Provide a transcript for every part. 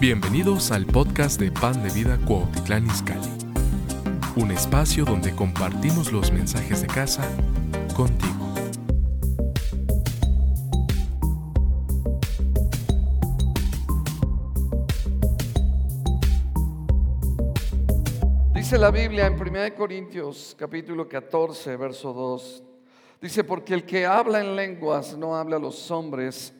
Bienvenidos al podcast de Pan de Vida Cuautitlán Izcalli, un espacio donde compartimos los mensajes de casa contigo. Dice la Biblia en 1 Corintios capítulo 14, verso 2, dice, porque el que habla en lenguas no habla a los hombres,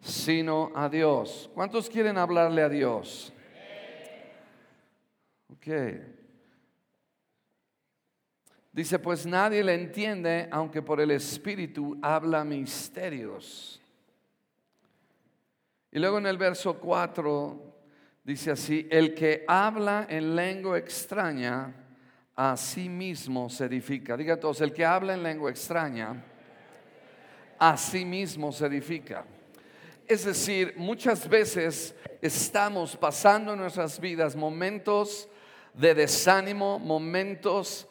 sino a Dios. ¿Cuántos quieren hablarle a Dios? Ok. Dice, pues nadie le entiende, aunque por el Espíritu habla misterios. Y luego en el verso 4 dice así, el que habla en lengua extraña, a sí mismo se edifica. Diga todos, el que habla en lengua extraña, a sí mismo se edifica. Es decir, muchas veces estamos pasando en nuestras vidas momentos de desánimo, momentos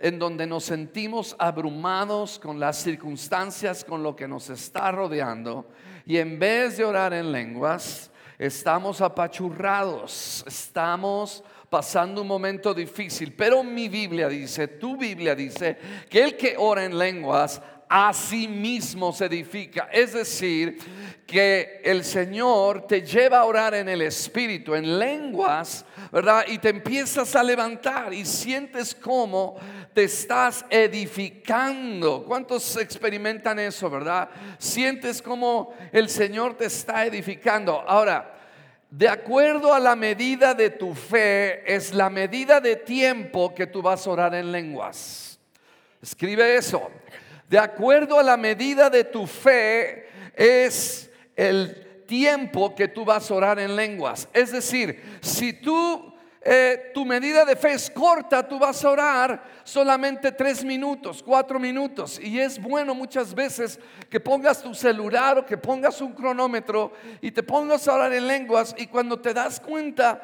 en donde nos sentimos abrumados con las circunstancias, con lo que nos está rodeando, y en vez de orar en lenguas, estamos apachurrados, estamos pasando un momento difícil. Pero mi Biblia dice, tu Biblia dice, que el que ora en lenguas a sí mismo se edifica. Es decir, que el Señor te lleva a orar en el Espíritu, en lenguas, ¿verdad? Y te empiezas a levantar y sientes cómo te estás edificando. ¿Cuántos experimentan eso, verdad? Sientes cómo el Señor te está edificando. Ahora, de acuerdo a la medida de tu fe, es la medida de tiempo que tú vas a orar en lenguas. Escribe eso. De acuerdo a la medida de tu fe es el tiempo que tú vas a orar en lenguas. Es decir, si tú eh, tu medida de fe es corta, tú vas a orar solamente tres minutos, cuatro minutos. Y es bueno muchas veces que pongas tu celular o que pongas un cronómetro y te pongas a orar en lenguas y cuando te das cuenta,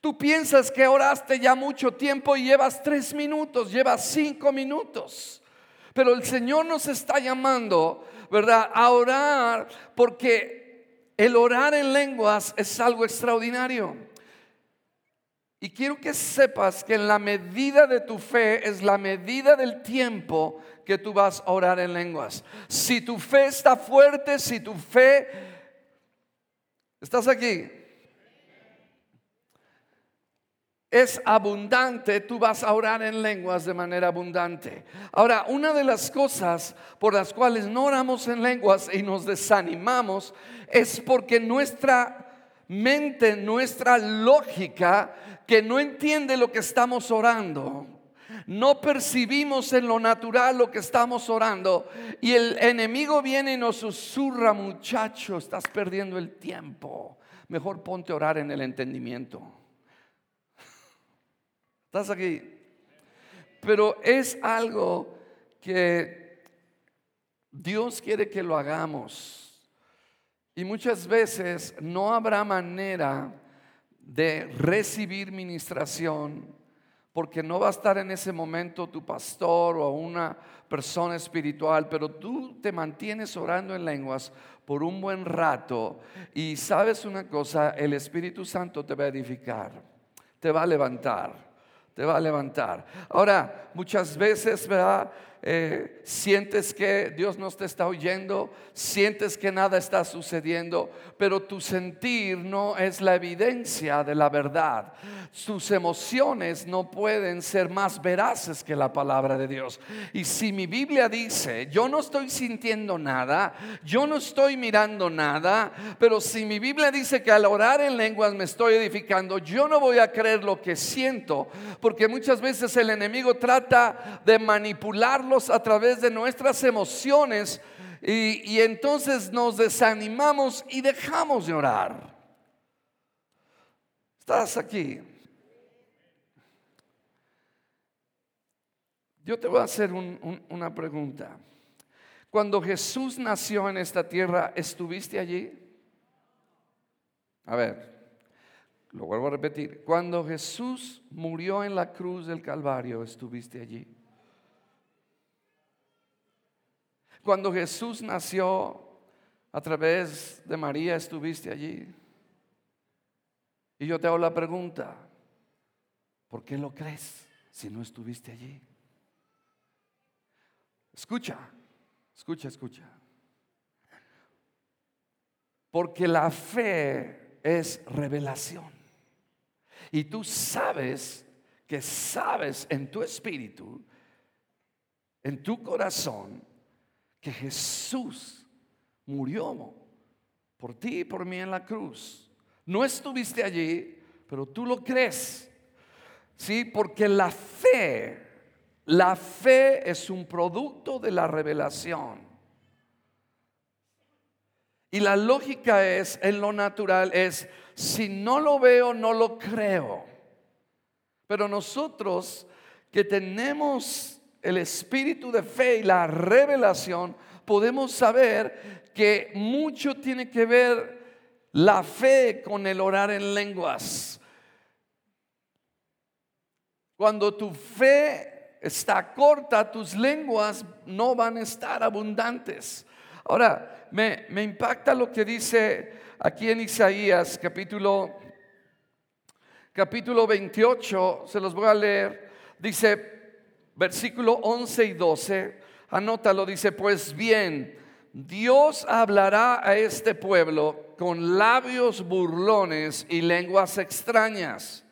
tú piensas que oraste ya mucho tiempo y llevas tres minutos, llevas cinco minutos. Pero el Señor nos está llamando, ¿verdad? A orar porque el orar en lenguas es algo extraordinario. Y quiero que sepas que en la medida de tu fe es la medida del tiempo que tú vas a orar en lenguas. Si tu fe está fuerte, si tu fe... ¿Estás aquí? Es abundante, tú vas a orar en lenguas de manera abundante. Ahora, una de las cosas por las cuales no oramos en lenguas y nos desanimamos es porque nuestra mente, nuestra lógica, que no entiende lo que estamos orando, no percibimos en lo natural lo que estamos orando y el enemigo viene y nos susurra, muchacho, estás perdiendo el tiempo. Mejor ponte a orar en el entendimiento. ¿Estás aquí? Pero es algo que Dios quiere que lo hagamos. Y muchas veces no habrá manera de recibir ministración porque no va a estar en ese momento tu pastor o una persona espiritual, pero tú te mantienes orando en lenguas por un buen rato y sabes una cosa, el Espíritu Santo te va a edificar, te va a levantar te va a levantar. Ahora, muchas veces, ¿verdad? Eh, sientes que Dios no te está oyendo, sientes que nada está sucediendo, pero tu sentir no es la evidencia de la verdad. Tus emociones no pueden ser más veraces que la palabra de Dios. Y si mi Biblia dice, yo no estoy sintiendo nada, yo no estoy mirando nada, pero si mi Biblia dice que al orar en lenguas me estoy edificando, yo no voy a creer lo que siento, porque muchas veces el enemigo trata de a través de nuestras emociones y, entonces nos desanimamos y dejamos de orar. ¿Estás aquí? Yo te voy a hacer una pregunta. Cuando Jesús nació en esta tierra, ¿estuviste allí? A ver, lo vuelvo a repetir. Cuando Jesús murió en la cruz del Calvario, ¿estuviste allí? Cuando Jesús nació a través de María, estuviste allí. Y yo te hago la pregunta, ¿por qué lo crees si no estuviste allí? Escucha, escucha, escucha. Porque la fe es revelación. Y tú sabes que sabes en tu espíritu, en tu corazón, que Jesús murió por ti y por mí en la cruz. No estuviste allí, pero tú lo crees. Sí, porque la fe, la fe es un producto de la revelación. Y la lógica es, en lo natural, es, si no lo veo, no lo creo. Pero nosotros que tenemos el espíritu de fe y la revelación, podemos saber que mucho tiene que ver la fe con el orar en lenguas. Cuando tu fe está corta, tus lenguas no van a estar abundantes. Ahora, me, me impacta lo que dice aquí en Isaías capítulo, capítulo 28, se los voy a leer. Dice, versículo 11 y 12, anótalo, dice, pues bien, Dios hablará a este pueblo con labios burlones y lenguas extrañas.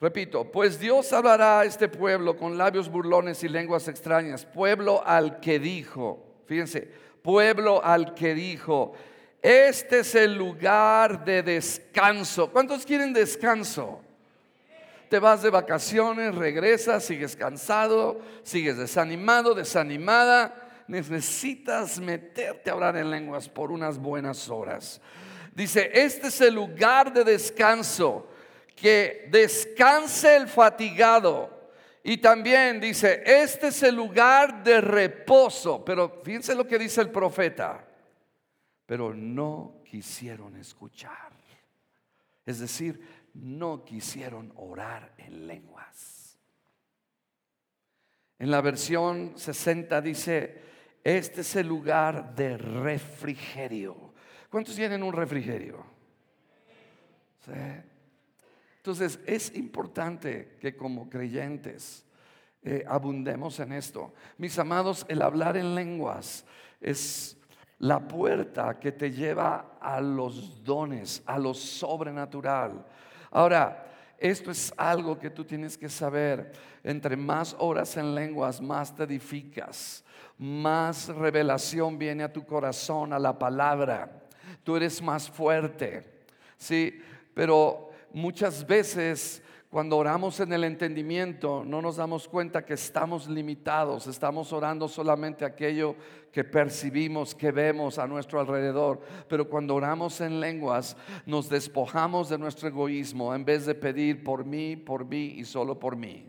Repito, pues Dios hablará a este pueblo con labios burlones y lenguas extrañas, pueblo al que dijo, fíjense, pueblo al que dijo, este es el lugar de descanso. ¿Cuántos quieren descanso? Te vas de vacaciones, regresas, sigues cansado, sigues desanimado, desanimada, necesitas meterte a hablar en lenguas por unas buenas horas. Dice, este es el lugar de descanso, que descanse el fatigado. Y también dice, este es el lugar de reposo. Pero fíjense lo que dice el profeta. Pero no quisieron escuchar. Es decir, no quisieron orar en lenguas. En la versión 60 dice, este es el lugar de refrigerio. ¿Cuántos tienen un refrigerio? Entonces es importante que como creyentes eh, abundemos en esto. Mis amados, el hablar en lenguas es la puerta que te lleva a los dones, a lo sobrenatural. Ahora, esto es algo que tú tienes que saber. Entre más horas en lenguas, más te edificas, más revelación viene a tu corazón, a la palabra. Tú eres más fuerte. Sí, pero muchas veces cuando oramos en el entendimiento, no nos damos cuenta que estamos limitados, estamos orando solamente aquello que percibimos, que vemos a nuestro alrededor. Pero cuando oramos en lenguas, nos despojamos de nuestro egoísmo en vez de pedir por mí, por mí y solo por mí.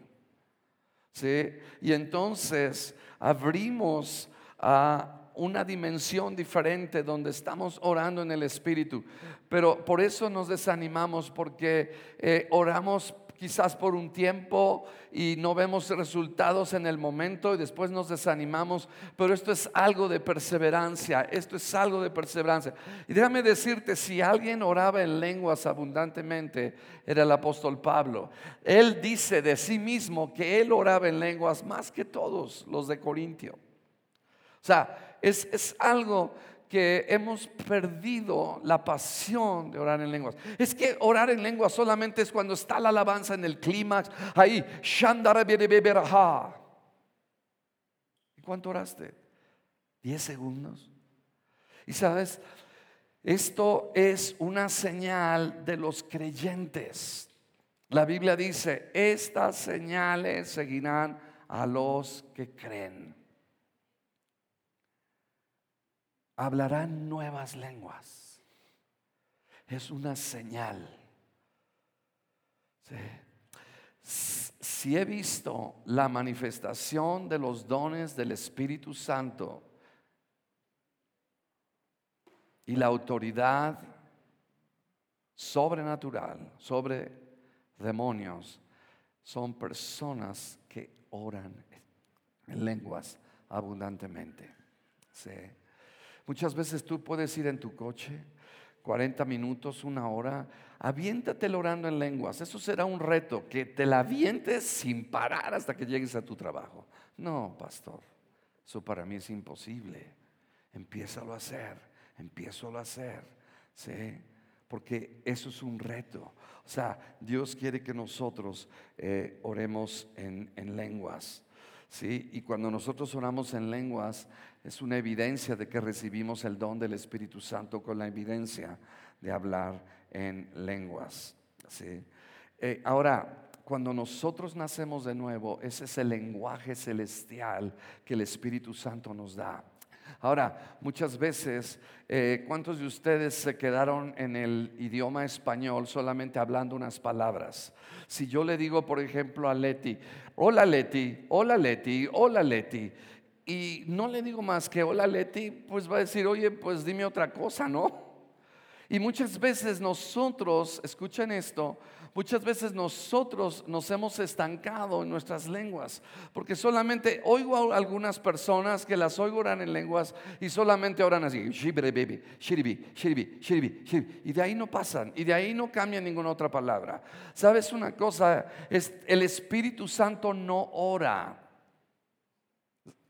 ¿Sí? Y entonces abrimos a una dimensión diferente donde estamos orando en el Espíritu. Pero por eso nos desanimamos porque eh, oramos quizás por un tiempo y no vemos resultados en el momento y después nos desanimamos, pero esto es algo de perseverancia, esto es algo de perseverancia. Y déjame decirte, si alguien oraba en lenguas abundantemente, era el apóstol Pablo. Él dice de sí mismo que él oraba en lenguas más que todos los de Corintio. O sea, es, es algo que hemos perdido la pasión de orar en lenguas. Es que orar en lenguas solamente es cuando está la alabanza en el clímax. Ahí, ¿Y cuánto oraste? Diez segundos. Y sabes, esto es una señal de los creyentes. La Biblia dice, estas señales seguirán a los que creen. Hablarán nuevas lenguas. Es una señal. Si he visto la manifestación de los dones del Espíritu Santo y la autoridad sobrenatural sobre demonios, son personas que oran en lenguas abundantemente. ¿sí? Muchas veces tú puedes ir en tu coche, 40 minutos, una hora, aviéntate orando en lenguas. Eso será un reto, que te la avientes sin parar hasta que llegues a tu trabajo. No, pastor, eso para mí es imposible. Empiézalo a hacer, empiézalo a hacer, ¿sí? Porque eso es un reto. O sea, Dios quiere que nosotros eh, oremos en, en lenguas. ¿Sí? Y cuando nosotros oramos en lenguas, es una evidencia de que recibimos el don del Espíritu Santo con la evidencia de hablar en lenguas. ¿sí? Eh, ahora, cuando nosotros nacemos de nuevo, ese es el lenguaje celestial que el Espíritu Santo nos da. Ahora, muchas veces, eh, ¿cuántos de ustedes se quedaron en el idioma español solamente hablando unas palabras? Si yo le digo, por ejemplo, a Leti, hola Leti, hola Leti, hola Leti, y no le digo más que hola Leti, pues va a decir, oye, pues dime otra cosa, ¿no? Y muchas veces nosotros, escuchen esto, Muchas veces nosotros nos hemos estancado en nuestras lenguas, porque solamente oigo a algunas personas que las oigo orar en lenguas y solamente oran así, y de ahí no pasan, y de ahí no cambian ninguna otra palabra. ¿Sabes una cosa? El Espíritu Santo no ora.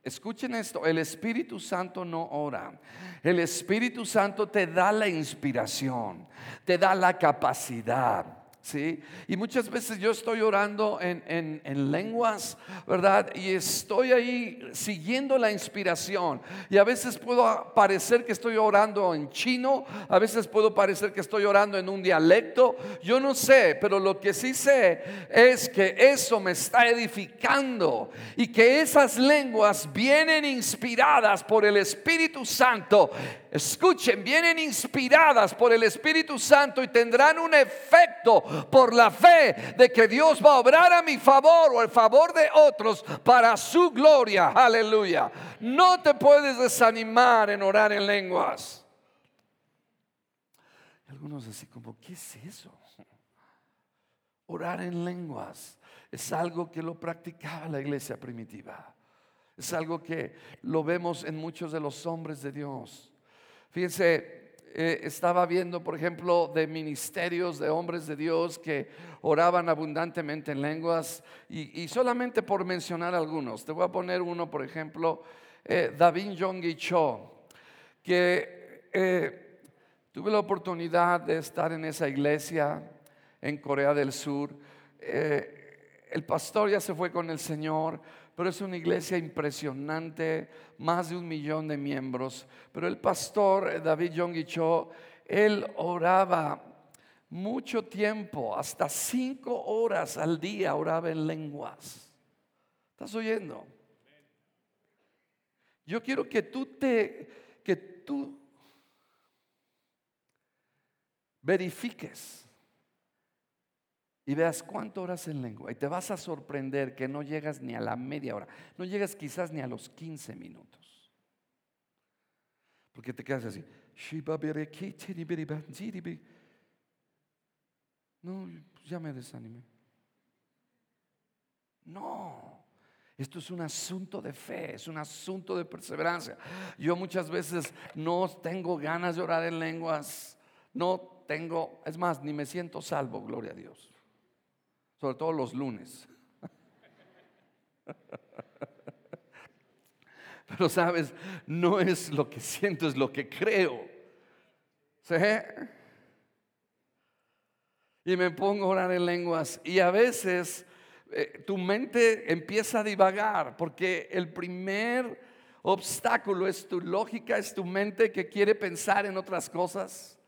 Escuchen esto, el Espíritu Santo no ora. El Espíritu Santo te da la inspiración, te da la capacidad ¿sí? Y muchas veces yo estoy orando en, lenguas, ¿verdad? Y estoy ahí siguiendo la inspiración. Y a veces puedo parecer que estoy orando en chino, a veces puedo parecer que estoy orando en un dialecto. Yo no sé, pero lo que sí sé es que eso me está edificando y que esas lenguas vienen inspiradas por el Espíritu Santo escuchen, vienen inspiradas por el Espíritu Santo y tendrán un efecto por la fe de que Dios va a obrar a mi favor o el favor de otros para su gloria. Aleluya. No te puedes desanimar en orar en lenguas. Algunos así como, ¿qué es eso? Orar en lenguas es algo que lo practicaba la iglesia primitiva. Es algo que lo vemos en muchos de los hombres de Dios. Fíjense, eh, estaba viendo, por ejemplo, de ministerios de hombres de Dios que oraban abundantemente en lenguas y, solamente por mencionar algunos, te voy a poner uno, por ejemplo, eh, David Yonggi Cho, que eh, tuve la oportunidad de estar en esa iglesia en Corea del Sur. el pastor ya se fue con el Señor, pero es una iglesia impresionante, más de un millón de miembros. Pero el pastor eh, David Yonggi Cho, él oraba mucho tiempo, hasta cinco horas al día oraba en lenguas. ¿Estás oyendo? Yo quiero que tú te, que tú verifiques y veas cuánto horas en lengua. Y te vas a sorprender que no llegas ni a la media hora. No llegas quizás ni a los 15 minutos. Porque te quedas así. No, ya me desanimé. No. Esto es un asunto de fe, es un asunto de perseverancia. Yo muchas veces no tengo ganas de orar en lenguas, no tengo, es más, ni me siento salvo, gloria a Dios sobre todo los lunes. Pero sabes, no es lo que siento, es lo que creo. ¿Sí? Y me pongo a orar en lenguas y a veces eh, tu mente empieza a divagar porque el primer obstáculo es tu lógica, es tu mente que quiere pensar en otras cosas.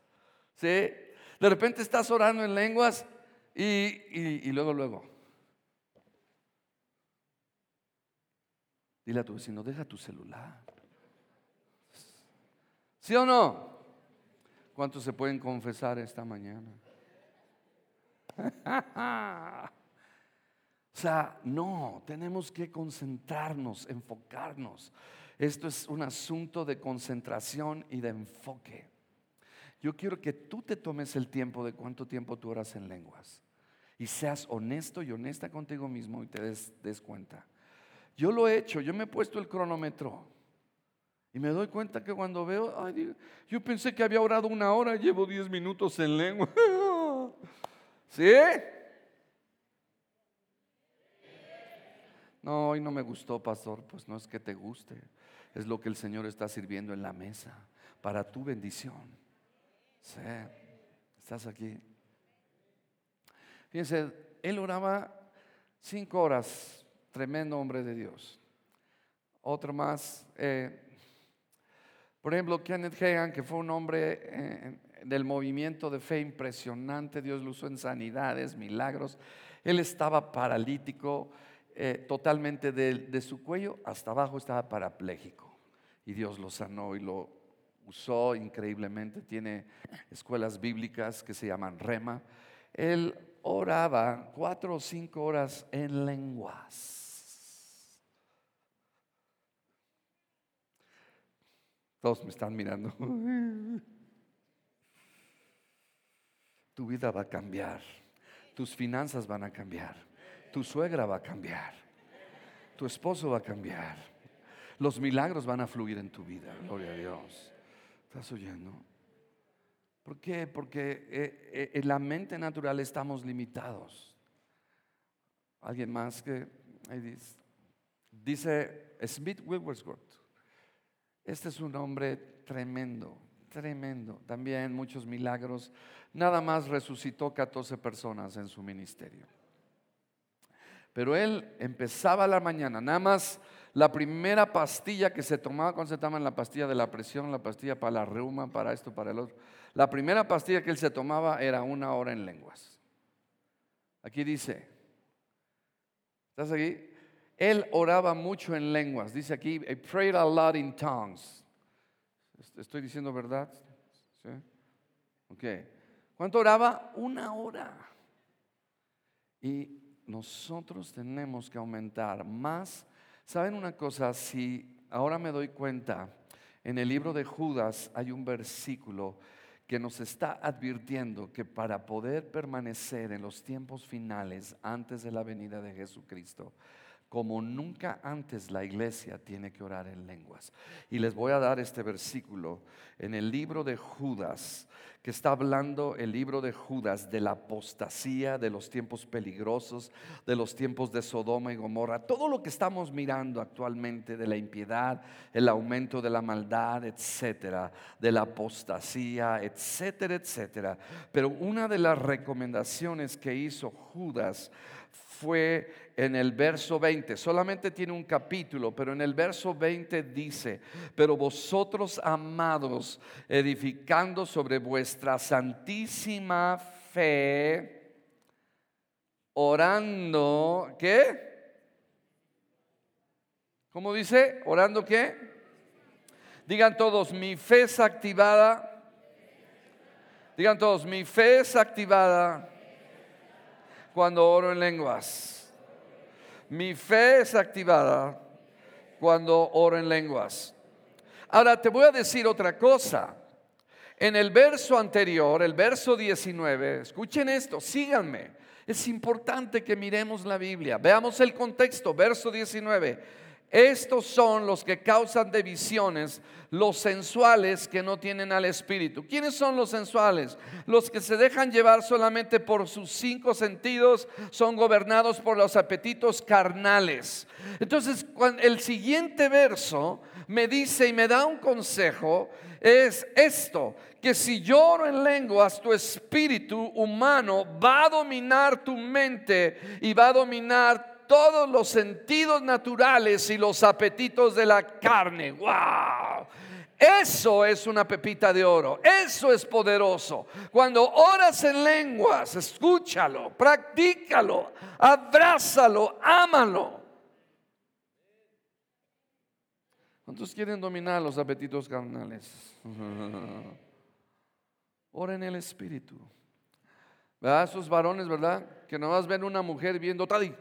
¿Sí? De repente estás orando en lenguas y, luego, luego. Dile a tu vecino, deja tu celular. ¿Sí o no? ¿Cuántos se pueden confesar esta mañana? o sea, no, tenemos que concentrarnos, enfocarnos. Esto es un asunto de concentración y de enfoque. Yo quiero que tú te tomes el tiempo de cuánto tiempo tú oras en lenguas y seas honesto y honesta contigo mismo y te des, cuenta. Yo lo he hecho, yo me he puesto el cronómetro Y me doy cuenta que cuando veo, ay, yo pensé que había orado una hora, llevo diez minutos en lengua. ¿Sí? No, hoy no me gustó, pastor. Pues no es que te guste, es lo que el Señor está sirviendo en la mesa para tu bendición. Sí, estás aquí. Fíjense, él oraba cinco horas, tremendo hombre de Dios. Otro más, eh, por ejemplo, Kenneth Hagan, que fue un hombre eh, del movimiento de fe impresionante, Dios lo usó en sanidades, milagros. Él estaba paralítico, eh, totalmente de, su cuello hasta abajo estaba parapléjico. Y Dios lo sanó y lo usó increíblemente. Tiene escuelas bíblicas que se llaman Rema. Él oraba cuatro o cinco horas en lenguas. Todos me están mirando. Tu vida va a cambiar. Tus finanzas van a cambiar. Tu suegra va a cambiar. Tu esposo va a cambiar. Los milagros van a fluir en tu vida. Gloria a Dios. ¿Estás oyendo? ¿Por qué? Porque eh, eh, en la mente natural estamos limitados. Alguien más que dice, dice Smith Wigglesworth este es un hombre tremendo, tremendo. También muchos milagros. Nada más resucitó 14 personas en su ministerio. Pero él empezaba la mañana, nada más la primera pastilla que se tomaba cuando se toma la pastilla de la presión, la pastilla para la reuma, para esto, para el otro. La primera pastilla que él se tomaba era una hora en lenguas. Aquí dice, ¿estás aquí? Él oraba mucho en lenguas. Dice aquí, I prayed a lot in tongues. ¿Estoy diciendo verdad? ¿Sí? Ok. ¿Cuánto oraba? Una hora. Y nosotros tenemos que aumentar más. ¿Saben una cosa? Si ahora me doy cuenta, en el libro de Judas hay un versículo que nos está advirtiendo que para poder permanecer en los tiempos finales antes de la venida de Jesucristo, como nunca antes la iglesia tiene que orar en lenguas. Y les voy a dar este versículo en el libro de Judas, que está hablando el libro de Judas de la apostasía, de los tiempos peligrosos, de los tiempos de Sodoma y Gomorra, todo lo que estamos mirando actualmente de la impiedad, el aumento de la maldad, etcétera, de la apostasía, etcétera, etcétera. Pero una de las recomendaciones que hizo Judas fue en el verso 20. Solamente tiene un capítulo, pero en el verso 20 dice, pero vosotros amados, edificando sobre vuestra santísima fe, orando, ¿qué? ¿Cómo dice? ¿Orando qué? Digan todos, mi fe es activada. Digan todos, mi fe es activada cuando oro en lenguas. Mi fe es activada cuando oro en lenguas. Ahora te voy a decir otra cosa. En el verso anterior, el verso 19, escuchen esto, síganme. Es importante que miremos la Biblia. Veamos el contexto, verso 19. Estos son los que causan divisiones, los sensuales que no tienen al Espíritu. ¿Quiénes son los sensuales? Los que se dejan llevar solamente por sus cinco sentidos, son gobernados por los apetitos carnales. Entonces, el siguiente verso me dice y me da un consejo, es esto, que si lloro en lenguas, tu espíritu humano va a dominar tu mente y va a dominar todos los sentidos naturales y los apetitos de la carne. ¡Wow! Eso es una pepita de oro. Eso es poderoso. Cuando oras en lenguas, escúchalo, practícalo, abrázalo, ámalo. ¿Cuántos quieren dominar los apetitos carnales? Ora en el Espíritu. ¿Verdad? Esos varones, ¿verdad? Que nomás ven una mujer viendo tal y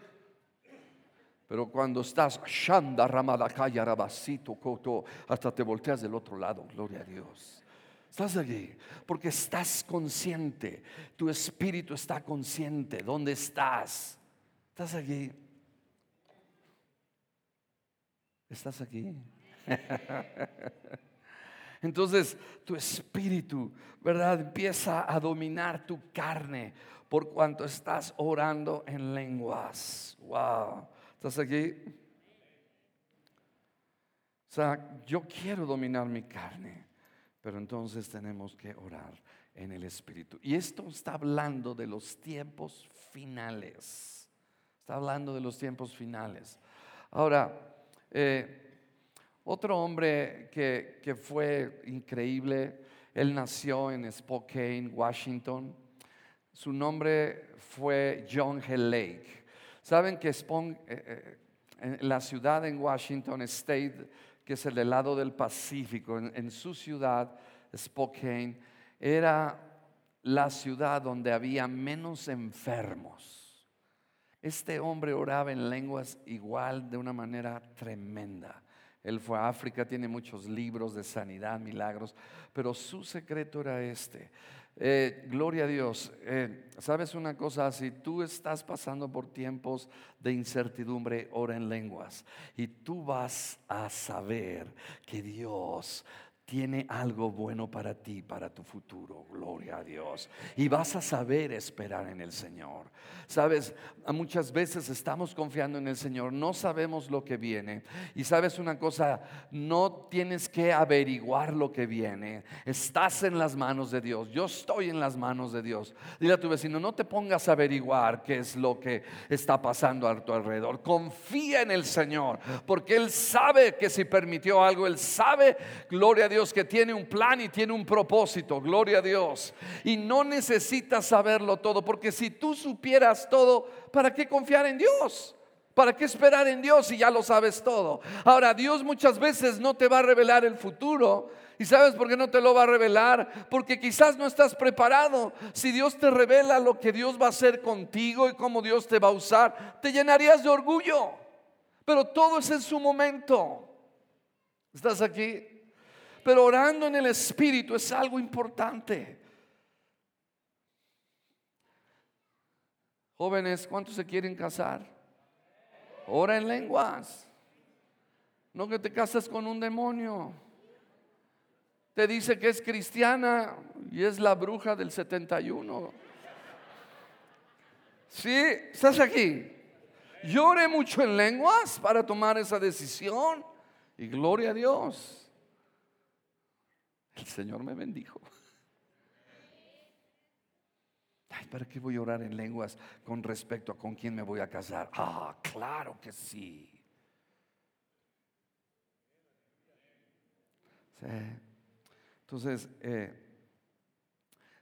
pero cuando estás, Shanda Rabasito Koto, hasta te volteas del otro lado, gloria a Dios. Estás allí porque estás consciente, tu espíritu está consciente. ¿Dónde estás? Estás allí. Estás aquí. Entonces tu espíritu, ¿verdad? Empieza a dominar tu carne por cuanto estás orando en lenguas. Wow. ¿Estás aquí? O sea, yo quiero dominar mi carne, pero entonces tenemos que orar en el Espíritu. Y esto está hablando de los tiempos finales. Está hablando de los tiempos finales. Ahora, eh, otro hombre que, que, fue increíble, él nació en Spokane, Washington. Su nombre fue John G. Lake. Saben que Spon, eh, eh, la ciudad en Washington State, que es el del lado del Pacífico, en, en su ciudad, Spokane, era la ciudad donde había menos enfermos. Este hombre oraba en lenguas igual de una manera tremenda. Él fue a África, tiene muchos libros de sanidad, milagros, pero su secreto era este. Eh, gloria a Dios. Eh, ¿Sabes una cosa? Si tú estás pasando por tiempos de incertidumbre, ora en lenguas. Y tú vas a saber que Dios tiene algo bueno para ti, para tu futuro. Gloria a Dios. Y vas a saber esperar en el Señor. Sabes, muchas veces estamos confiando en el Señor, no sabemos lo que viene. Y sabes una cosa, no tienes que averiguar lo que viene. Estás en las manos de Dios. Yo estoy en las manos de Dios. Dile a tu vecino, no te pongas a averiguar qué es lo que está pasando a tu alrededor. Confía en el Señor, porque Él sabe que si permitió algo, Él sabe, gloria a Dios que tiene un plan y tiene un propósito, gloria a Dios. Y no necesitas saberlo todo, porque si tú supieras todo, ¿para qué confiar en Dios? ¿Para qué esperar en Dios si ya lo sabes todo? Ahora, Dios muchas veces no te va a revelar el futuro. ¿Y sabes por qué no te lo va a revelar? Porque quizás no estás preparado. Si Dios te revela lo que Dios va a hacer contigo y cómo Dios te va a usar, te llenarías de orgullo. Pero todo es en su momento. ¿Estás aquí? Pero orando en el Espíritu es algo importante. Jóvenes, ¿cuántos se quieren casar? Ora en lenguas. No que te casas con un demonio. Te dice que es cristiana y es la bruja del 71. Sí, estás aquí. Llore mucho en lenguas para tomar esa decisión. Y gloria a Dios. El Señor me bendijo. Ay, ¿para qué voy a orar en lenguas con respecto a con quién me voy a casar? Ah, claro que sí. Entonces, eh,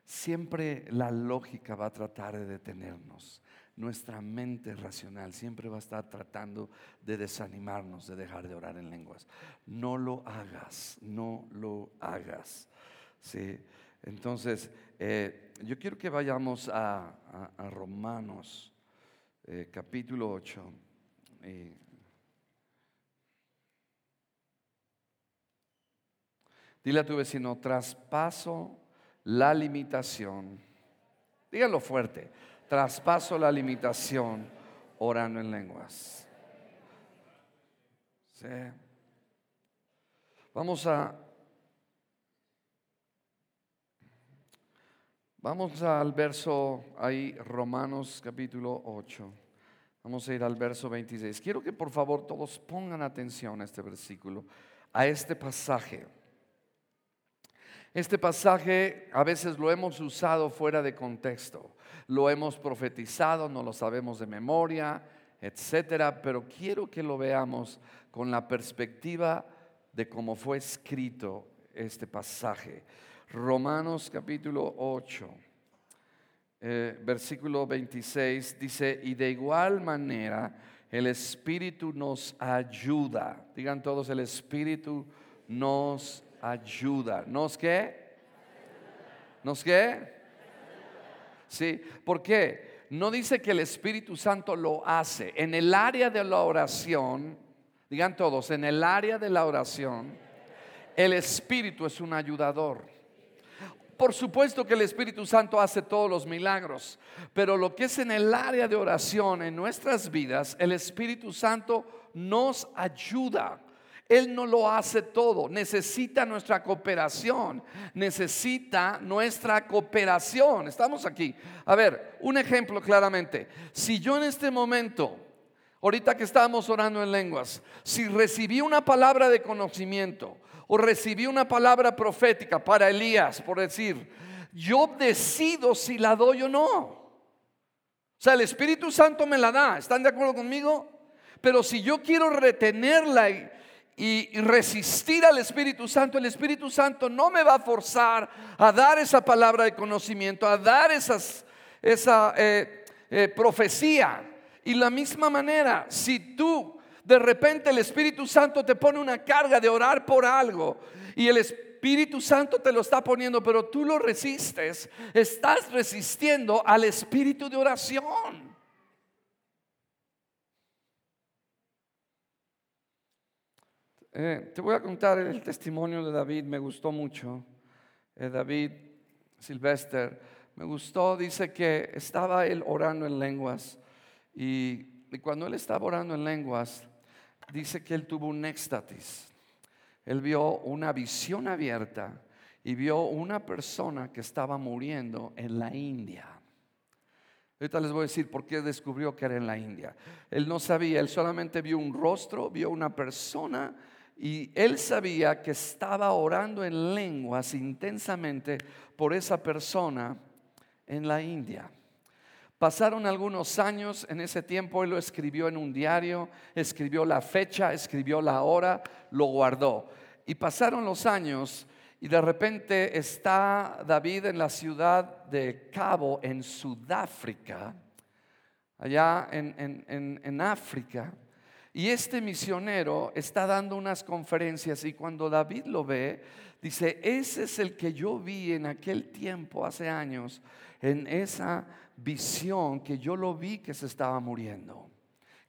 siempre la lógica va a tratar de detenernos. Nuestra mente racional siempre va a estar tratando de desanimarnos, de dejar de orar en lenguas. No lo hagas, no lo hagas. ¿sí? Entonces, eh, yo quiero que vayamos a, Romanos eh, capítulo 8. dile a tu vecino, traspaso la limitación. Dígalo fuerte traspaso la limitación orando en lenguas. Vamos a Vamos al verso ahí, Romanos capítulo 8. Vamos a ir al verso 26. Quiero que por favor todos pongan atención a este versículo, a este pasaje. Este pasaje a veces lo hemos usado fuera de contexto lo hemos profetizado, no lo sabemos de memoria, etcétera, pero quiero que lo veamos con la perspectiva de cómo fue escrito este pasaje. Romanos capítulo 8, eh, versículo 26 dice, y de igual manera el Espíritu nos ayuda. Digan todos, el Espíritu nos ayuda. ¿Nos qué? ¿Nos qué? ¿Sí? ¿Por qué? No dice que el Espíritu Santo lo hace. En el área de la oración, digan todos, en el área de la oración, el Espíritu es un ayudador. Por supuesto que el Espíritu Santo hace todos los milagros, pero lo que es en el área de oración en nuestras vidas, el Espíritu Santo nos ayuda. Él no lo hace todo, necesita nuestra cooperación, necesita nuestra cooperación. Estamos aquí. A ver, un ejemplo claramente. Si yo en este momento, ahorita que estábamos orando en lenguas, si recibí una palabra de conocimiento o recibí una palabra profética para Elías, por decir, yo decido si la doy o no. O sea, el Espíritu Santo me la da. ¿Están de acuerdo conmigo? Pero si yo quiero retenerla y, y, resistir al Espíritu Santo, el Espíritu Santo no me va a forzar a dar esa palabra de conocimiento, a dar esas, esa eh, eh, profecía. Y la misma manera, si tú de repente el Espíritu Santo te pone una carga de orar por algo y el Espíritu Santo te lo está poniendo, pero tú lo resistes, estás resistiendo al Espíritu de oración. Eh, te voy a contar el testimonio de David, me gustó mucho. Eh, David Silvester, me gustó, dice que estaba él orando en lenguas y, y cuando él estaba orando en lenguas, dice que él tuvo un éxtasis. Él vio una visión abierta y vio una persona que estaba muriendo en la India. Ahorita les voy a decir por qué descubrió que era en la India. Él no sabía, él solamente vio un rostro, vio una persona y él sabía que estaba orando en lenguas intensamente por esa persona en la India. Pasaron algunos años, en ese tiempo él lo escribió en un diario, escribió la fecha, escribió la hora, lo guardó. Y pasaron los años y de repente está David en la ciudad de Cabo, en Sudáfrica, allá en, en África. Y este misionero está dando unas conferencias y cuando David lo ve, dice, ese es el que yo vi en aquel tiempo, hace años, en esa visión que yo lo vi que se estaba muriendo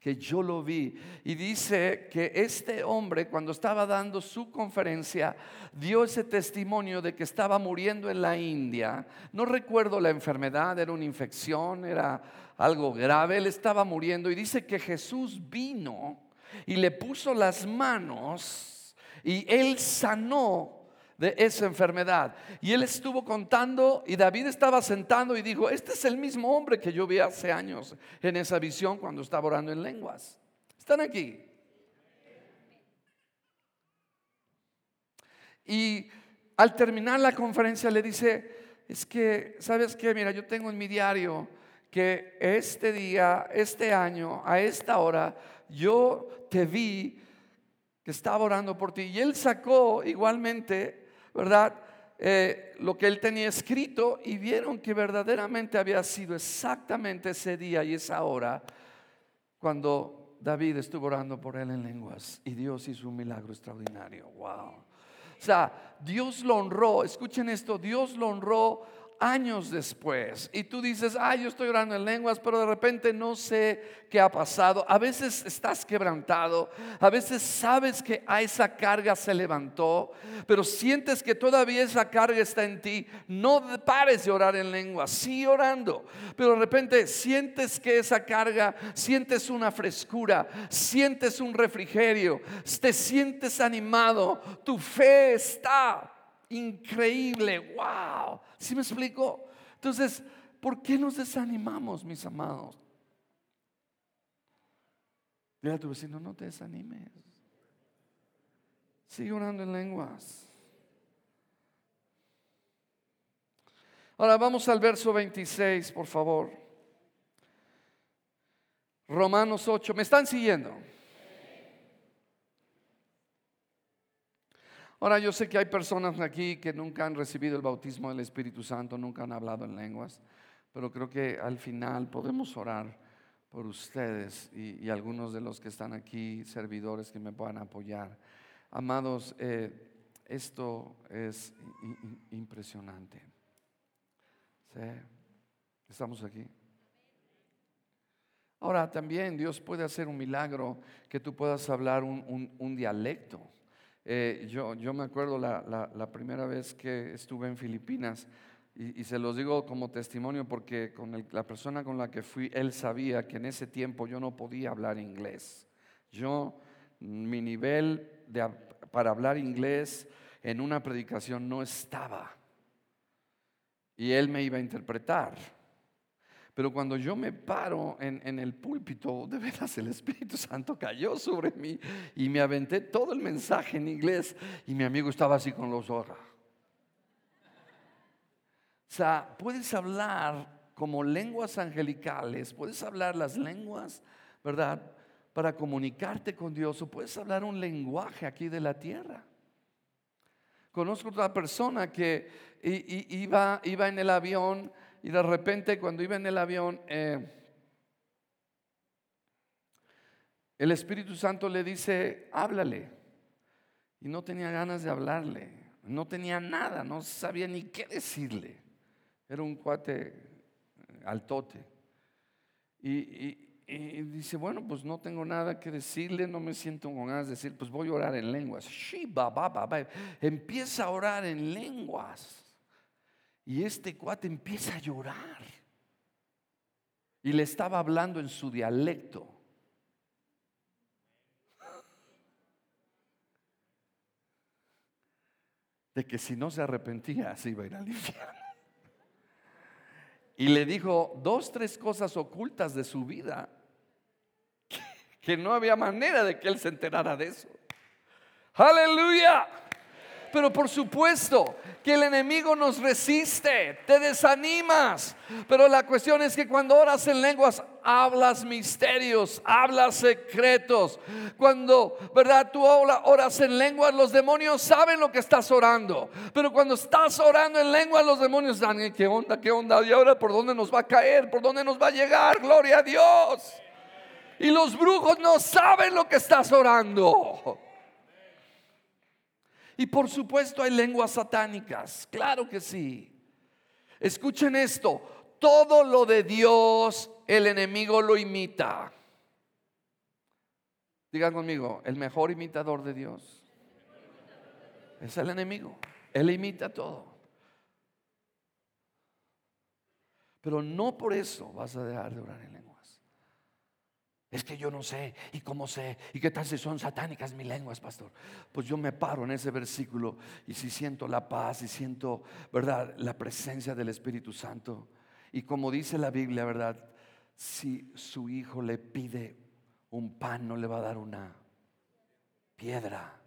que yo lo vi. Y dice que este hombre cuando estaba dando su conferencia dio ese testimonio de que estaba muriendo en la India. No recuerdo la enfermedad, era una infección, era algo grave, él estaba muriendo y dice que Jesús vino y le puso las manos y él sanó de esa enfermedad. Y él estuvo contando y David estaba sentando y dijo, este es el mismo hombre que yo vi hace años en esa visión cuando estaba orando en lenguas. ¿Están aquí? Y al terminar la conferencia le dice, es que, ¿sabes qué? Mira, yo tengo en mi diario que este día, este año, a esta hora, yo te vi que estaba orando por ti. Y él sacó igualmente, ¿verdad? Eh, lo que él tenía escrito y vieron que verdaderamente había sido exactamente ese día y esa hora cuando David estuvo orando por él en lenguas y Dios hizo un milagro extraordinario. Wow. O sea, Dios lo honró, escuchen esto, Dios lo honró años después y tú dices, ay, yo estoy orando en lenguas, pero de repente no sé qué ha pasado. A veces estás quebrantado, a veces sabes que a esa carga se levantó, pero sientes que todavía esa carga está en ti. No pares de orar en lenguas, sigue orando, pero de repente sientes que esa carga, sientes una frescura, sientes un refrigerio, te sientes animado, tu fe está increíble, wow. ¿Sí me explico? Entonces, ¿por qué nos desanimamos, mis amados? Dile a tu vecino, no te desanimes. Sigue orando en lenguas. Ahora vamos al verso 26, por favor. Romanos 8. ¿Me están siguiendo? Ahora yo sé que hay personas aquí que nunca han recibido el bautismo del Espíritu Santo, nunca han hablado en lenguas, pero creo que al final podemos orar por ustedes y, algunos de los que están aquí, servidores que me puedan apoyar. Amados, eh, esto es impresionante. ¿Sí? Estamos aquí. Ahora también Dios puede hacer un milagro que tú puedas hablar un dialecto. Eh, yo, yo, me acuerdo la, primera vez que estuve en Filipinas y, se los digo como testimonio porque con la persona con la que fui, él sabía que en ese tiempo yo no podía hablar inglés. Yo, mi nivel para hablar inglés en una predicación no estaba. Y él me iba a interpretar. Pero cuando yo me paro en, el púlpito, de veras el Espíritu Santo cayó sobre mí y me aventé todo el mensaje en inglés y mi amigo estaba así con los ojos. O sea, puedes hablar como lenguas angelicales, puedes hablar las lenguas, ¿verdad? Para comunicarte con Dios o puedes hablar un lenguaje aquí de la tierra. Conozco otra persona que iba, iba en el avión y de repente cuando iba en el avión, eh, el Espíritu Santo le dice, háblale. Y no tenía ganas de hablarle, no tenía nada, no sabía ni qué decirle. Era un cuate eh, altote. Y, y, dice, bueno, pues no tengo nada que decirle, no me siento con ganas de decir, pues voy a orar en lenguas. Empieza a orar en lenguas. Y este cuate empieza a llorar. Y le estaba hablando en su dialecto. De que si no se arrepentía, se iba a ir al infierno. Y le dijo dos, tres cosas ocultas de su vida que no había manera de que él se enterara de eso. Aleluya. Pero por supuesto que el enemigo nos resiste, te desanimas. Pero la cuestión es que cuando oras en lenguas, hablas misterios, hablas secretos. Cuando, ¿verdad? Tú oras en lenguas, los demonios saben lo que estás orando. Pero cuando estás orando en lenguas, los demonios dan, ¿qué onda? ¿Qué onda? ¿Y ahora por dónde nos va a caer? ¿Por dónde nos va a llegar? Gloria a Dios. Y los brujos no saben lo que estás orando. Y por supuesto hay lenguas satánicas, claro que sí. Escuchen esto, todo lo de Dios el enemigo lo imita. Digan conmigo, el mejor imitador de Dios es el enemigo. Él imita todo. Pero no por eso vas a dejar de orar en lengua. Es que yo no sé, y cómo sé, y qué tal si son satánicas mis lenguas, pastor. Pues yo me paro en ese versículo y si siento la paz y siento, ¿verdad?, la presencia del Espíritu Santo. Y como dice la Biblia, ¿verdad? Si su hijo le pide un pan, no le va a dar una piedra.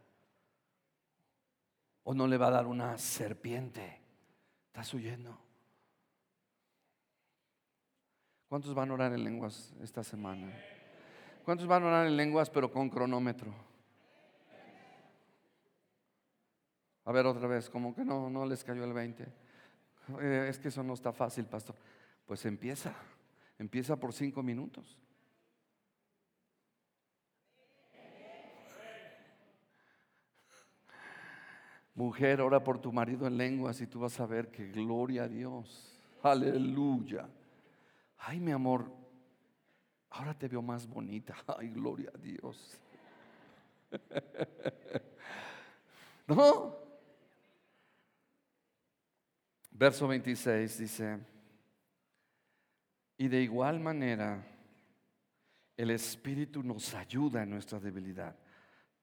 O no le va a dar una serpiente. ¿Estás oyendo? ¿Cuántos van a orar en lenguas esta semana? ¿Cuántos van a orar en lenguas pero con cronómetro? A ver otra vez, como que no, no les cayó el 20. Eh, es que eso no está fácil, pastor. Pues empieza, empieza por cinco minutos. Mujer, ora por tu marido en lenguas y tú vas a ver que gloria a Dios. Aleluya. Ay, mi amor, Ahora te veo más bonita. Ay, gloria a Dios. ¿No? Verso 26 dice, y de igual manera el Espíritu nos ayuda en nuestra debilidad.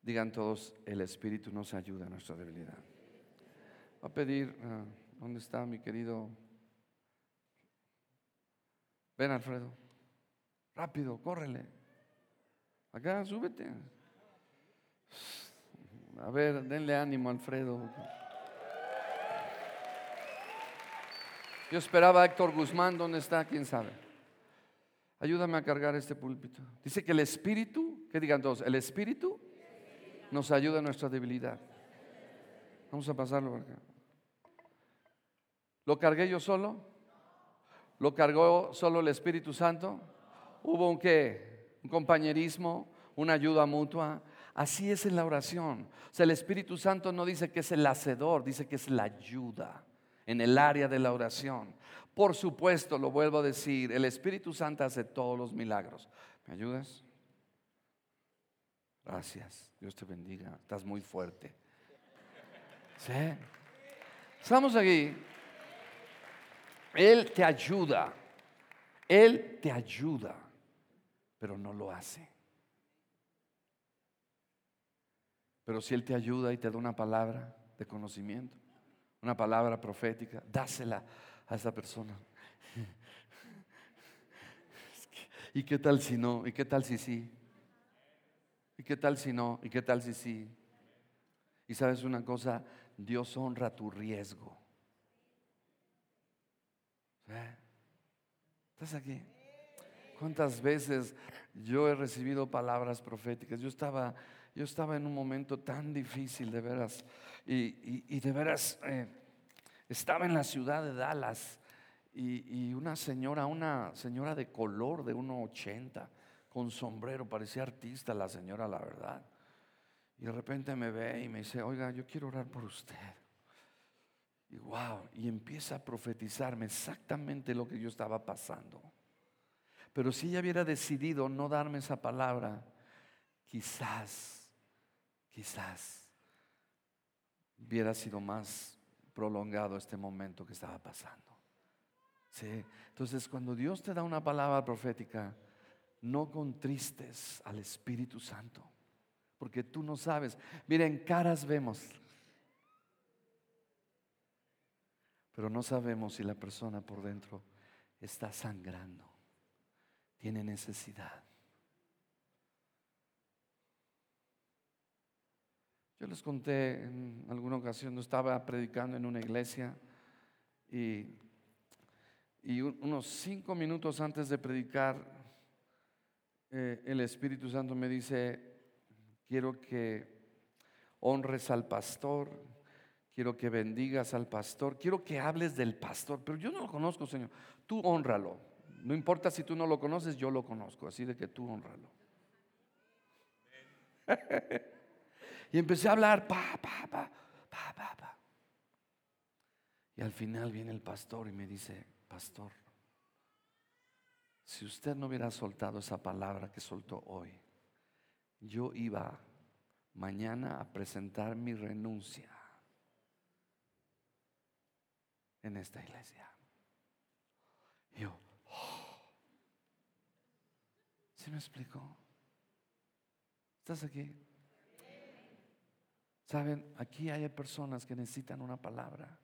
Digan todos, el Espíritu nos ayuda en nuestra debilidad. Va a pedir, ah, ¿dónde está mi querido? Ven, Alfredo. Rápido, córrele. Acá, súbete. A ver, denle ánimo, Alfredo. Yo esperaba a Héctor Guzmán, ¿dónde está? ¿Quién sabe? Ayúdame a cargar este púlpito. Dice que el Espíritu, que digan todos, el Espíritu nos ayuda en nuestra debilidad. Vamos a pasarlo acá. ¿Lo cargué yo solo? ¿Lo cargó solo el Espíritu Santo? Hubo un qué? Un compañerismo, una ayuda mutua. Así es en la oración. O sea, el Espíritu Santo no dice que es el hacedor, dice que es la ayuda en el área de la oración. Por supuesto, lo vuelvo a decir, el Espíritu Santo hace todos los milagros. ¿Me ayudas? Gracias. Dios te bendiga. Estás muy fuerte. ¿Sí? Estamos aquí. Él te ayuda. Él te ayuda pero no lo hace. Pero si Él te ayuda y te da una palabra de conocimiento, una palabra profética, dásela a esa persona. ¿Y qué tal si no? ¿Y qué tal si sí? ¿Y qué tal si no? ¿Y qué tal si sí? Y sabes una cosa, Dios honra tu riesgo. ¿Estás aquí? ¿Cuántas veces yo he recibido palabras proféticas? Yo estaba, yo estaba en un momento tan difícil, de veras, y, de veras eh, estaba en la ciudad de Dallas y, una señora, una señora de color de 1,80, con sombrero, parecía artista la señora, la verdad. Y de repente me ve y me dice, oiga, yo quiero orar por usted. Y wow, y empieza a profetizarme exactamente lo que yo estaba pasando. Pero si ella hubiera decidido no darme esa palabra, quizás, quizás hubiera sido más prolongado este momento que estaba pasando. ¿Sí? Entonces, cuando Dios te da una palabra profética, no contristes al Espíritu Santo, porque tú no sabes. Miren, caras vemos, pero no sabemos si la persona por dentro está sangrando, tiene necesidad. Yo les conté en alguna ocasión, estaba predicando en una iglesia y, y unos cinco minutos antes de predicar, eh, el Espíritu Santo me dice, quiero que honres al pastor, quiero que bendigas al pastor, quiero que hables del pastor, pero yo no lo conozco, Señor. Tú honralo. No importa si tú no lo conoces, yo lo conozco, así de que tú honralo. Y empecé a hablar, pa, pa, pa, pa, pa, pa. Y al final viene el pastor y me dice, pastor, si usted no hubiera soltado esa palabra que soltó hoy, yo iba mañana a presentar mi renuncia en esta iglesia. Yo, oh". ¿Sí me explicó? ¿Estás aquí? Saben, aquí hay personas que necesitan una palabra.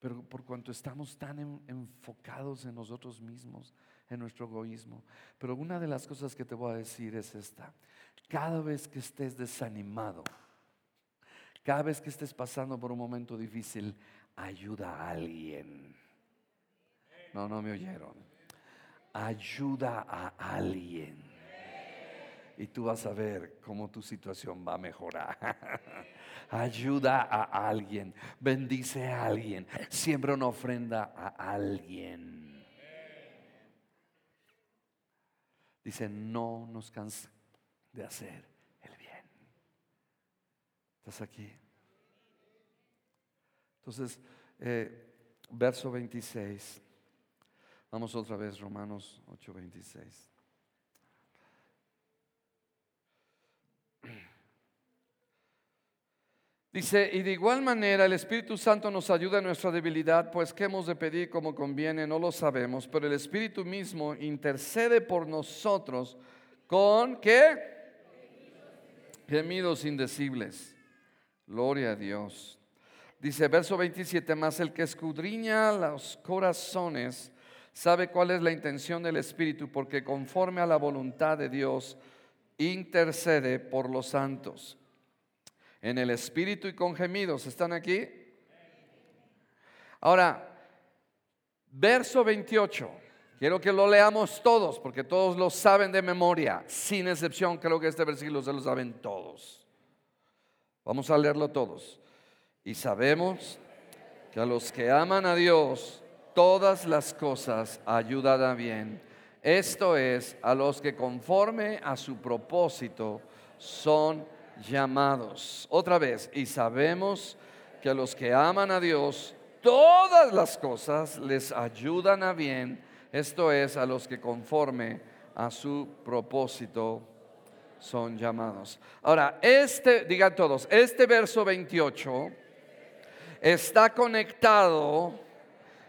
Pero por cuanto estamos tan enfocados en nosotros mismos, en nuestro egoísmo. Pero una de las cosas que te voy a decir es esta. Cada vez que estés desanimado, cada vez que estés pasando por un momento difícil, ayuda a alguien. No, no me oyeron. Ayuda a alguien y tú vas a ver cómo tu situación va a mejorar. Ayuda a alguien, bendice a alguien, siembra una ofrenda a alguien. Dice, no nos cansa de hacer el bien. ¿Estás aquí? Entonces, eh, verso 26. Vamos otra vez, Romanos 8, 26. Dice, y de igual manera el Espíritu Santo nos ayuda en nuestra debilidad, pues qué hemos de pedir como conviene, no lo sabemos, pero el Espíritu mismo intercede por nosotros con qué? Gemidos indecibles. Gloria a Dios. Dice verso 27, más el que escudriña los corazones sabe cuál es la intención del Espíritu, porque conforme a la voluntad de Dios intercede por los santos en el Espíritu y con gemidos. ¿Están aquí? Ahora, verso 28. Quiero que lo leamos todos, porque todos lo saben de memoria, sin excepción. Creo que este versículo se lo saben todos. Vamos a leerlo todos. Y sabemos que a los que aman a Dios, todas las cosas ayudan a bien. Esto es, a los que conforme a su propósito son llamados. Otra vez, y sabemos que a los que aman a Dios, todas las cosas les ayudan a bien. Esto es, a los que conforme a su propósito son llamados. Ahora, este, digan todos, este verso 28 está conectado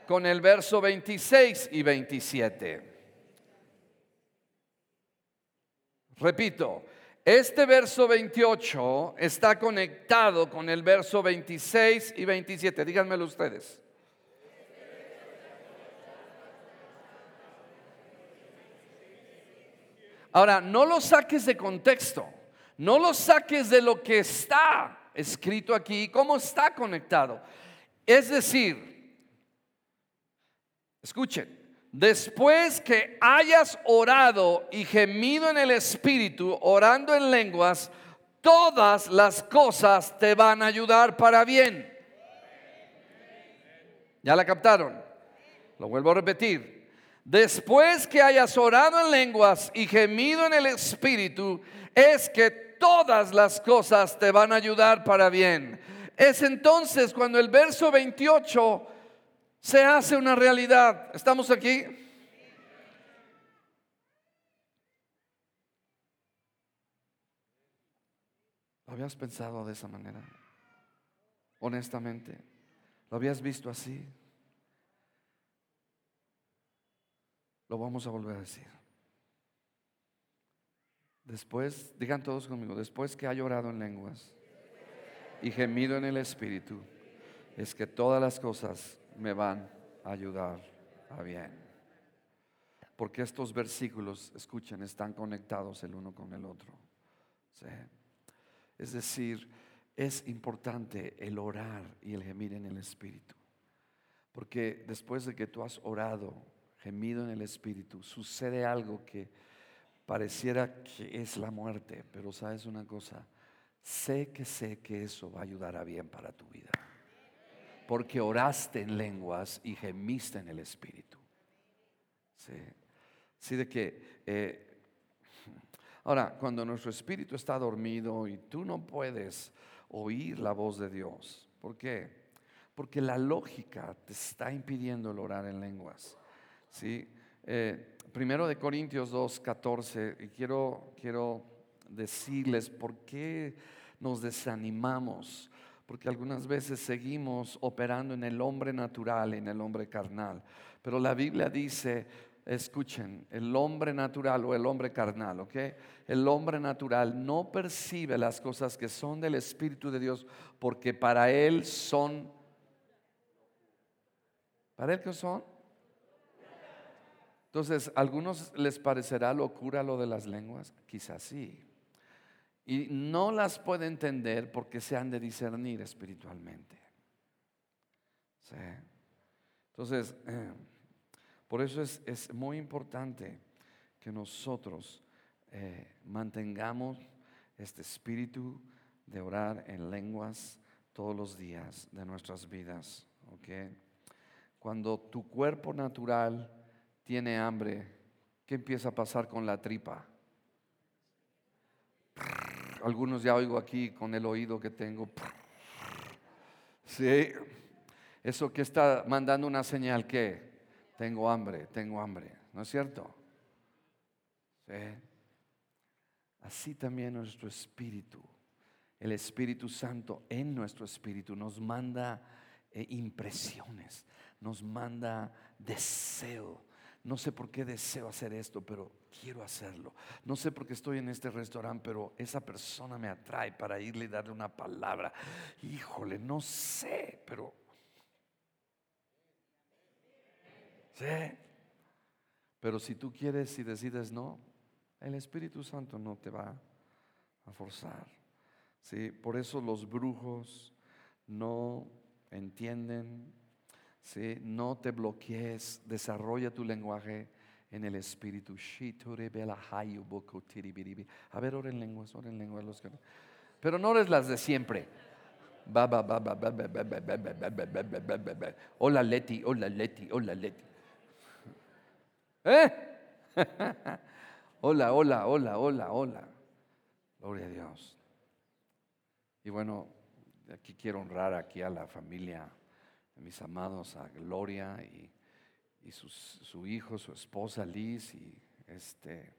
con el verso 26 y 27. Repito, Este verso 28 está conectado con el verso 26 y 27. Díganmelo ustedes. Ahora, no lo saques de contexto, no lo saques de lo que está escrito aquí, cómo está conectado. Es decir, escuchen, después que hayas orado y gemido en el Espíritu, orando en lenguas, todas las cosas te van a ayudar para bien. ¿Ya la captaron? Lo vuelvo a repetir. Después que hayas orado en lenguas y gemido en el Espíritu, es que todas las cosas te van a ayudar para bien. Es entonces cuando el verso 28 se hace una realidad. ¿Estamos aquí? ¿Lo habías pensado de esa manera? Honestamente, ¿lo habías visto así? Lo vamos a volver a decir. Después, digan todos conmigo, después que ha llorado en lenguas y gemido en el Espíritu, es que todas las cosas me van a ayudar a bien. Porque estos versículos, escuchen, están conectados el uno con el otro. Es decir, es importante el orar y el gemir en el Espíritu. Porque después de que tú has orado, gemido en el Espíritu, sucede algo que pareciera que es la muerte, pero sabes una cosa, sé que sé que eso va a ayudar a bien para tu vida porque oraste en lenguas y gemiste en el Espíritu. Sí, sí de que... Eh, ahora, cuando nuestro espíritu está dormido y tú no puedes oír la voz de Dios, ¿por qué? Porque la lógica te está impidiendo el orar en lenguas. ¿sí? Eh, primero de Corintios 2, 14, y quiero, quiero decirles por qué nos desanimamos porque algunas veces seguimos operando en el hombre natural, en el hombre carnal. Pero la Biblia dice, escuchen, el hombre natural o el hombre carnal, ¿ok? El hombre natural no percibe las cosas que son del Espíritu de Dios porque para él son... ¿Para él qué son? Entonces, ¿a algunos les parecerá locura lo de las lenguas? Quizás sí. Y no las puede entender porque se han de discernir espiritualmente. Entonces, por eso es, muy importante que nosotros eh, mantengamos este espíritu de orar en lenguas todos los días de nuestras vidas. Cuando tu cuerpo natural tiene hambre, ¿qué empieza a pasar con la tripa? Algunos ya oigo aquí con el oído que tengo. Sí, eso que está mandando una señal que tengo hambre, tengo hambre, ¿no es cierto? Sí. Así también nuestro espíritu, el Espíritu Santo en nuestro espíritu nos manda eh, impresiones, nos manda deseo, no sé por qué deseo hacer esto, pero quiero hacerlo. No sé por qué estoy en este restaurante, pero esa persona me atrae para irle y darle una palabra. Híjole, no sé, pero... Sí. Pero si tú quieres y decides no, el Espíritu Santo no te va a forzar. ¿Sí? Por eso los brujos no entienden no te bloquees, desarrolla tu lenguaje en el espíritu. A ver, oren lenguas, oren lenguas. Pero no eres las de siempre. Hola Leti, hola Leti, hola Leti. ¿Eh? Hola, hola, hola, hola, hola. Gloria a Dios. Y bueno, aquí quiero honrar aquí a la familia mis amados, a Gloria y, su hijo, su esposa Liz y este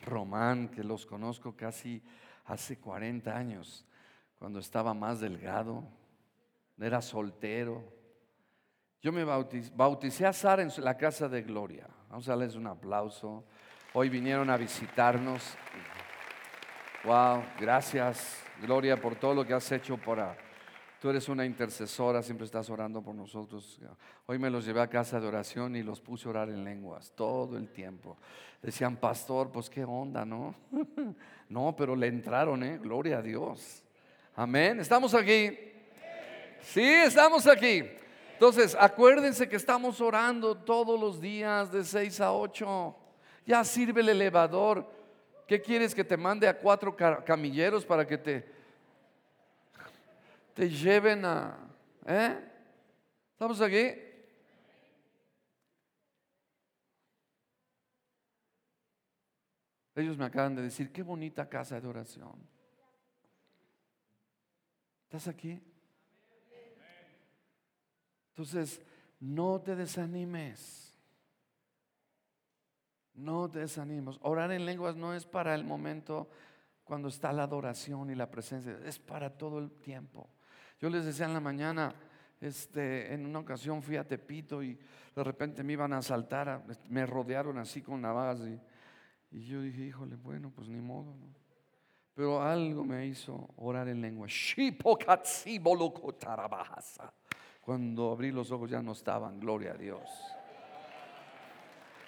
Román, que los conozco casi hace 40 años, cuando estaba más delgado, era soltero. Yo me bauticé, a Sara en la casa de Gloria. Vamos a darles un aplauso Hoy vinieron a visitarnos. Wow, gracias, Gloria, por todo lo que has hecho para... Tú eres una intercesora, siempre estás orando por nosotros. Hoy me los llevé a casa de oración y los puse a orar en lenguas todo el tiempo. Decían, pastor, pues qué onda, ¿no? no, pero le entraron, ¿eh? Gloria a Dios. Amén. ¿Estamos aquí? Sí, estamos aquí. Entonces, acuérdense que estamos orando todos los días de 6 a 8. Ya sirve el elevador. ¿Qué quieres que te mande a cuatro camilleros para que te, te lleven a... ¿Eh? ¿Estamos aquí? Ellos me acaban de decir, qué bonita casa de oración. ¿Estás aquí? Entonces, no te desanimes. No te desanimes. Orar en lenguas no es para el momento cuando está la adoración y la presencia, es para todo el tiempo. Yo les decía en la mañana, este, en una ocasión fui a Tepito y de repente me iban a asaltar, me rodearon así con navajas y, yo dije, híjole, bueno, pues ni modo, Pero algo me hizo orar en lengua. Cuando abrí los ojos ya no estaban, gloria a Dios.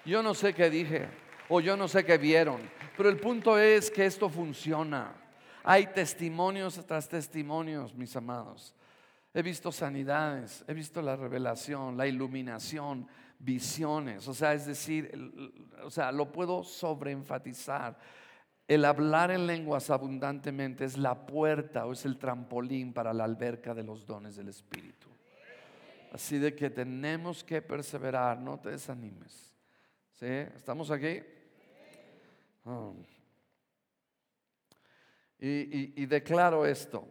Yo no sé qué dije o yo no sé qué vieron, pero el punto es que esto funciona. Hay testimonios tras testimonios, mis amados. He visto sanidades, he visto la revelación, la iluminación, visiones. O sea, es decir, o sea, lo puedo sobreenfatizar. El hablar en lenguas abundantemente es la puerta o es el trampolín para la alberca de los dones del Espíritu. Así de que tenemos que perseverar, no te desanimes. ¿Sí? ¿Estamos aquí? Ah. Y, declaro esto,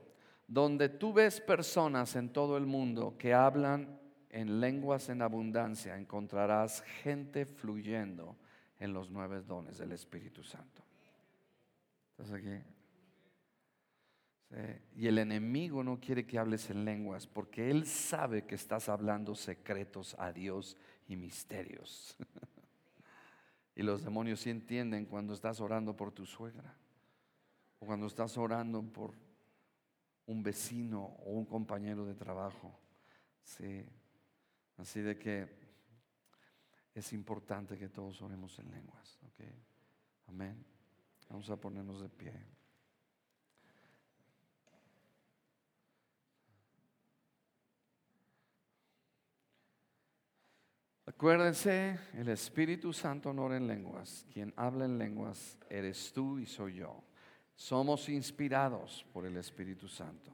donde tú ves personas en todo el mundo que hablan en lenguas en abundancia, encontrarás gente fluyendo en los nueve dones del Espíritu Santo. ¿Estás aquí? Y el enemigo no quiere que hables en lenguas porque él sabe que estás hablando secretos a Dios y misterios. y los demonios sí entienden cuando estás orando por tu suegra o cuando estás orando por un vecino o un compañero de trabajo. Sí. Así de que es importante que todos oremos en lenguas. Amén. Vamos a ponernos de pie. Acuérdense, el Espíritu Santo no en lenguas. Quien habla en lenguas eres tú y soy yo. Somos inspirados por el Espíritu Santo.